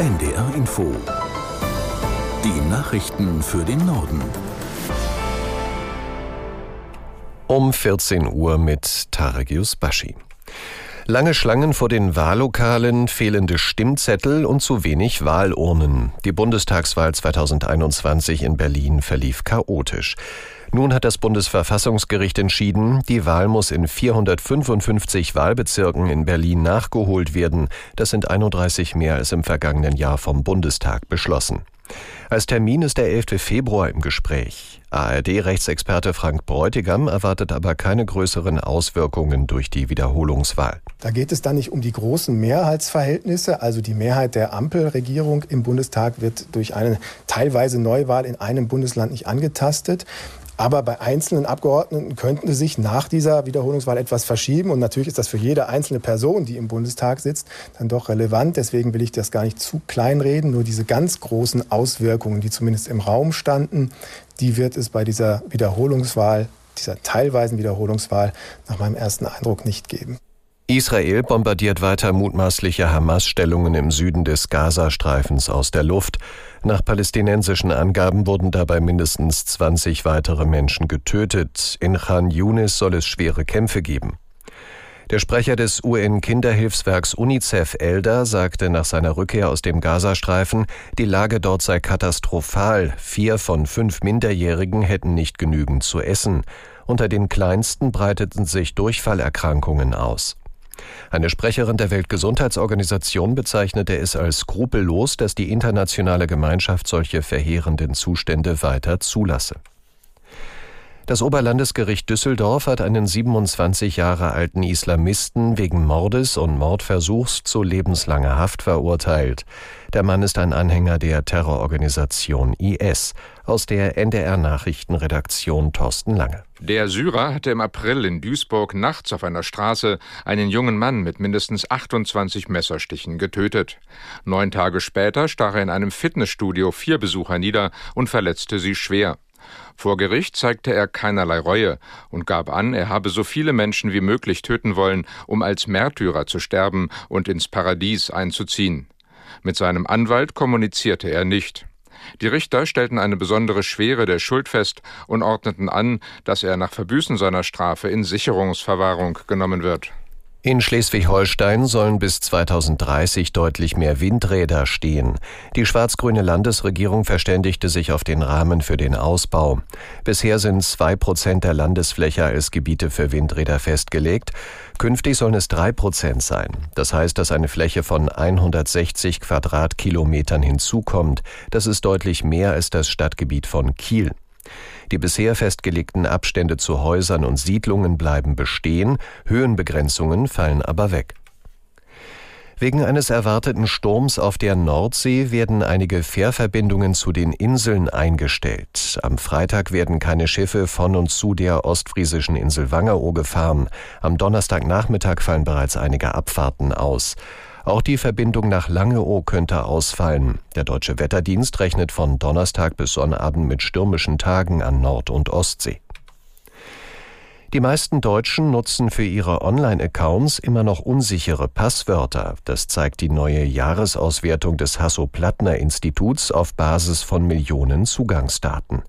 NDR Info. Die Nachrichten für den Norden. Um 14 Uhr mit Tarek Yusbashi. Lange Schlangen vor den Wahllokalen, fehlende Stimmzettel und zu wenig Wahlurnen. Die Bundestagswahl 2021 in Berlin verlief chaotisch. Nun hat das Bundesverfassungsgericht entschieden, die Wahl muss in 455 Wahlbezirken in Berlin nachgeholt werden. Das sind 31 mehr als im vergangenen Jahr vom Bundestag beschlossen. Als Termin ist der 11. Februar im Gespräch. ARD-Rechtsexperte Frank Bräutigam erwartet aber keine größeren Auswirkungen durch die Wiederholungswahl. Da geht es dann nicht um die großen Mehrheitsverhältnisse. Also die Mehrheit der Ampelregierung im Bundestag wird durch eine teilweise Neuwahl in einem Bundesland nicht angetastet. Aber bei einzelnen Abgeordneten könnten sich nach dieser Wiederholungswahl etwas verschieben. Und natürlich ist das für jede einzelne Person, die im Bundestag sitzt, dann doch relevant. Deswegen will ich das gar nicht zu kleinreden. Nur diese ganz großen Auswirkungen, die zumindest im Raum standen, die wird es bei dieser Wiederholungswahl, dieser teilweisen Wiederholungswahl nach meinem ersten Eindruck nicht geben. Israel bombardiert weiter mutmaßliche Hamas-Stellungen im Süden des Gazastreifens aus der Luft. Nach palästinensischen Angaben wurden dabei mindestens 20 weitere Menschen getötet. In Khan Yunis soll es schwere Kämpfe geben. Der Sprecher des UN-Kinderhilfswerks UNICEF Elder sagte nach seiner Rückkehr aus dem Gazastreifen, die Lage dort sei katastrophal. Vier von fünf Minderjährigen hätten nicht genügend zu essen. Unter den Kleinsten breiteten sich Durchfallerkrankungen aus. Eine Sprecherin der Weltgesundheitsorganisation bezeichnete es als skrupellos, dass die internationale Gemeinschaft solche verheerenden Zustände weiter zulasse. Das Oberlandesgericht Düsseldorf hat einen 27 Jahre alten Islamisten wegen Mordes und Mordversuchs zu lebenslanger Haft verurteilt. Der Mann ist ein Anhänger der Terrororganisation IS. Aus der NDR Nachrichtenredaktion Thorsten Lange. Der Syrer hatte im April in Duisburg nachts auf einer Straße einen jungen Mann mit mindestens 28 Messerstichen getötet. Neun Tage später stach er in einem Fitnessstudio vier Besucher nieder und verletzte sie schwer. Vor Gericht zeigte er keinerlei Reue und gab an, er habe so viele Menschen wie möglich töten wollen, um als Märtyrer zu sterben und ins Paradies einzuziehen. Mit seinem Anwalt kommunizierte er nicht. Die Richter stellten eine besondere Schwere der Schuld fest und ordneten an, dass er nach Verbüßen seiner Strafe in Sicherungsverwahrung genommen wird. In Schleswig-Holstein sollen bis 2030 deutlich mehr Windräder stehen. Die schwarz-grüne Landesregierung verständigte sich auf den Rahmen für den Ausbau. Bisher sind zwei Prozent der Landesfläche als Gebiete für Windräder festgelegt. Künftig sollen es drei Prozent sein. Das heißt, dass eine Fläche von 160 Quadratkilometern hinzukommt. Das ist deutlich mehr als das Stadtgebiet von Kiel. Die bisher festgelegten Abstände zu Häusern und Siedlungen bleiben bestehen, Höhenbegrenzungen fallen aber weg. Wegen eines erwarteten Sturms auf der Nordsee werden einige Fährverbindungen zu den Inseln eingestellt. Am Freitag werden keine Schiffe von und zu der ostfriesischen Insel Wangerooh gefahren. Am Donnerstagnachmittag fallen bereits einige Abfahrten aus. Auch die Verbindung nach Langeoh könnte ausfallen. Der deutsche Wetterdienst rechnet von Donnerstag bis Sonnabend mit stürmischen Tagen an Nord- und Ostsee. Die meisten Deutschen nutzen für ihre Online-Accounts immer noch unsichere Passwörter. Das zeigt die neue Jahresauswertung des Hasso-Plattner-Instituts auf Basis von Millionen Zugangsdaten.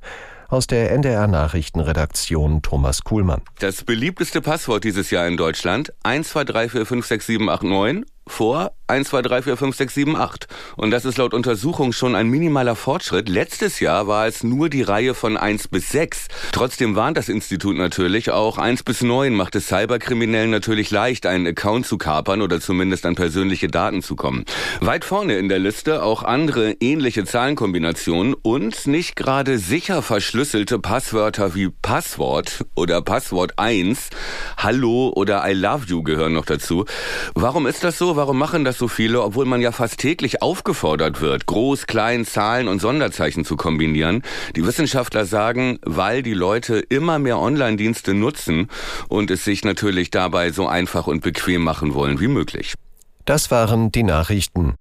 Aus der NDR Nachrichtenredaktion Thomas Kuhlmann. Das beliebteste Passwort dieses Jahr in Deutschland 123456789 vor 1, 2, 3, 4, 5, 6, 7, 8. Und das ist laut Untersuchung schon ein minimaler Fortschritt. Letztes Jahr war es nur die Reihe von 1 bis 6. Trotzdem warnt das Institut natürlich, auch 1 bis 9 macht es Cyberkriminellen natürlich leicht, einen Account zu kapern oder zumindest an persönliche Daten zu kommen. Weit vorne in der Liste auch andere ähnliche Zahlenkombinationen und nicht gerade sicher verschlüsselte Passwörter wie Passwort oder Passwort 1, Hallo oder I love you gehören noch dazu. Warum ist das so? Warum machen das so viele, obwohl man ja fast täglich aufgefordert wird, Groß-, Klein-, Zahlen und Sonderzeichen zu kombinieren? Die Wissenschaftler sagen, weil die Leute immer mehr Online-Dienste nutzen und es sich natürlich dabei so einfach und bequem machen wollen wie möglich. Das waren die Nachrichten.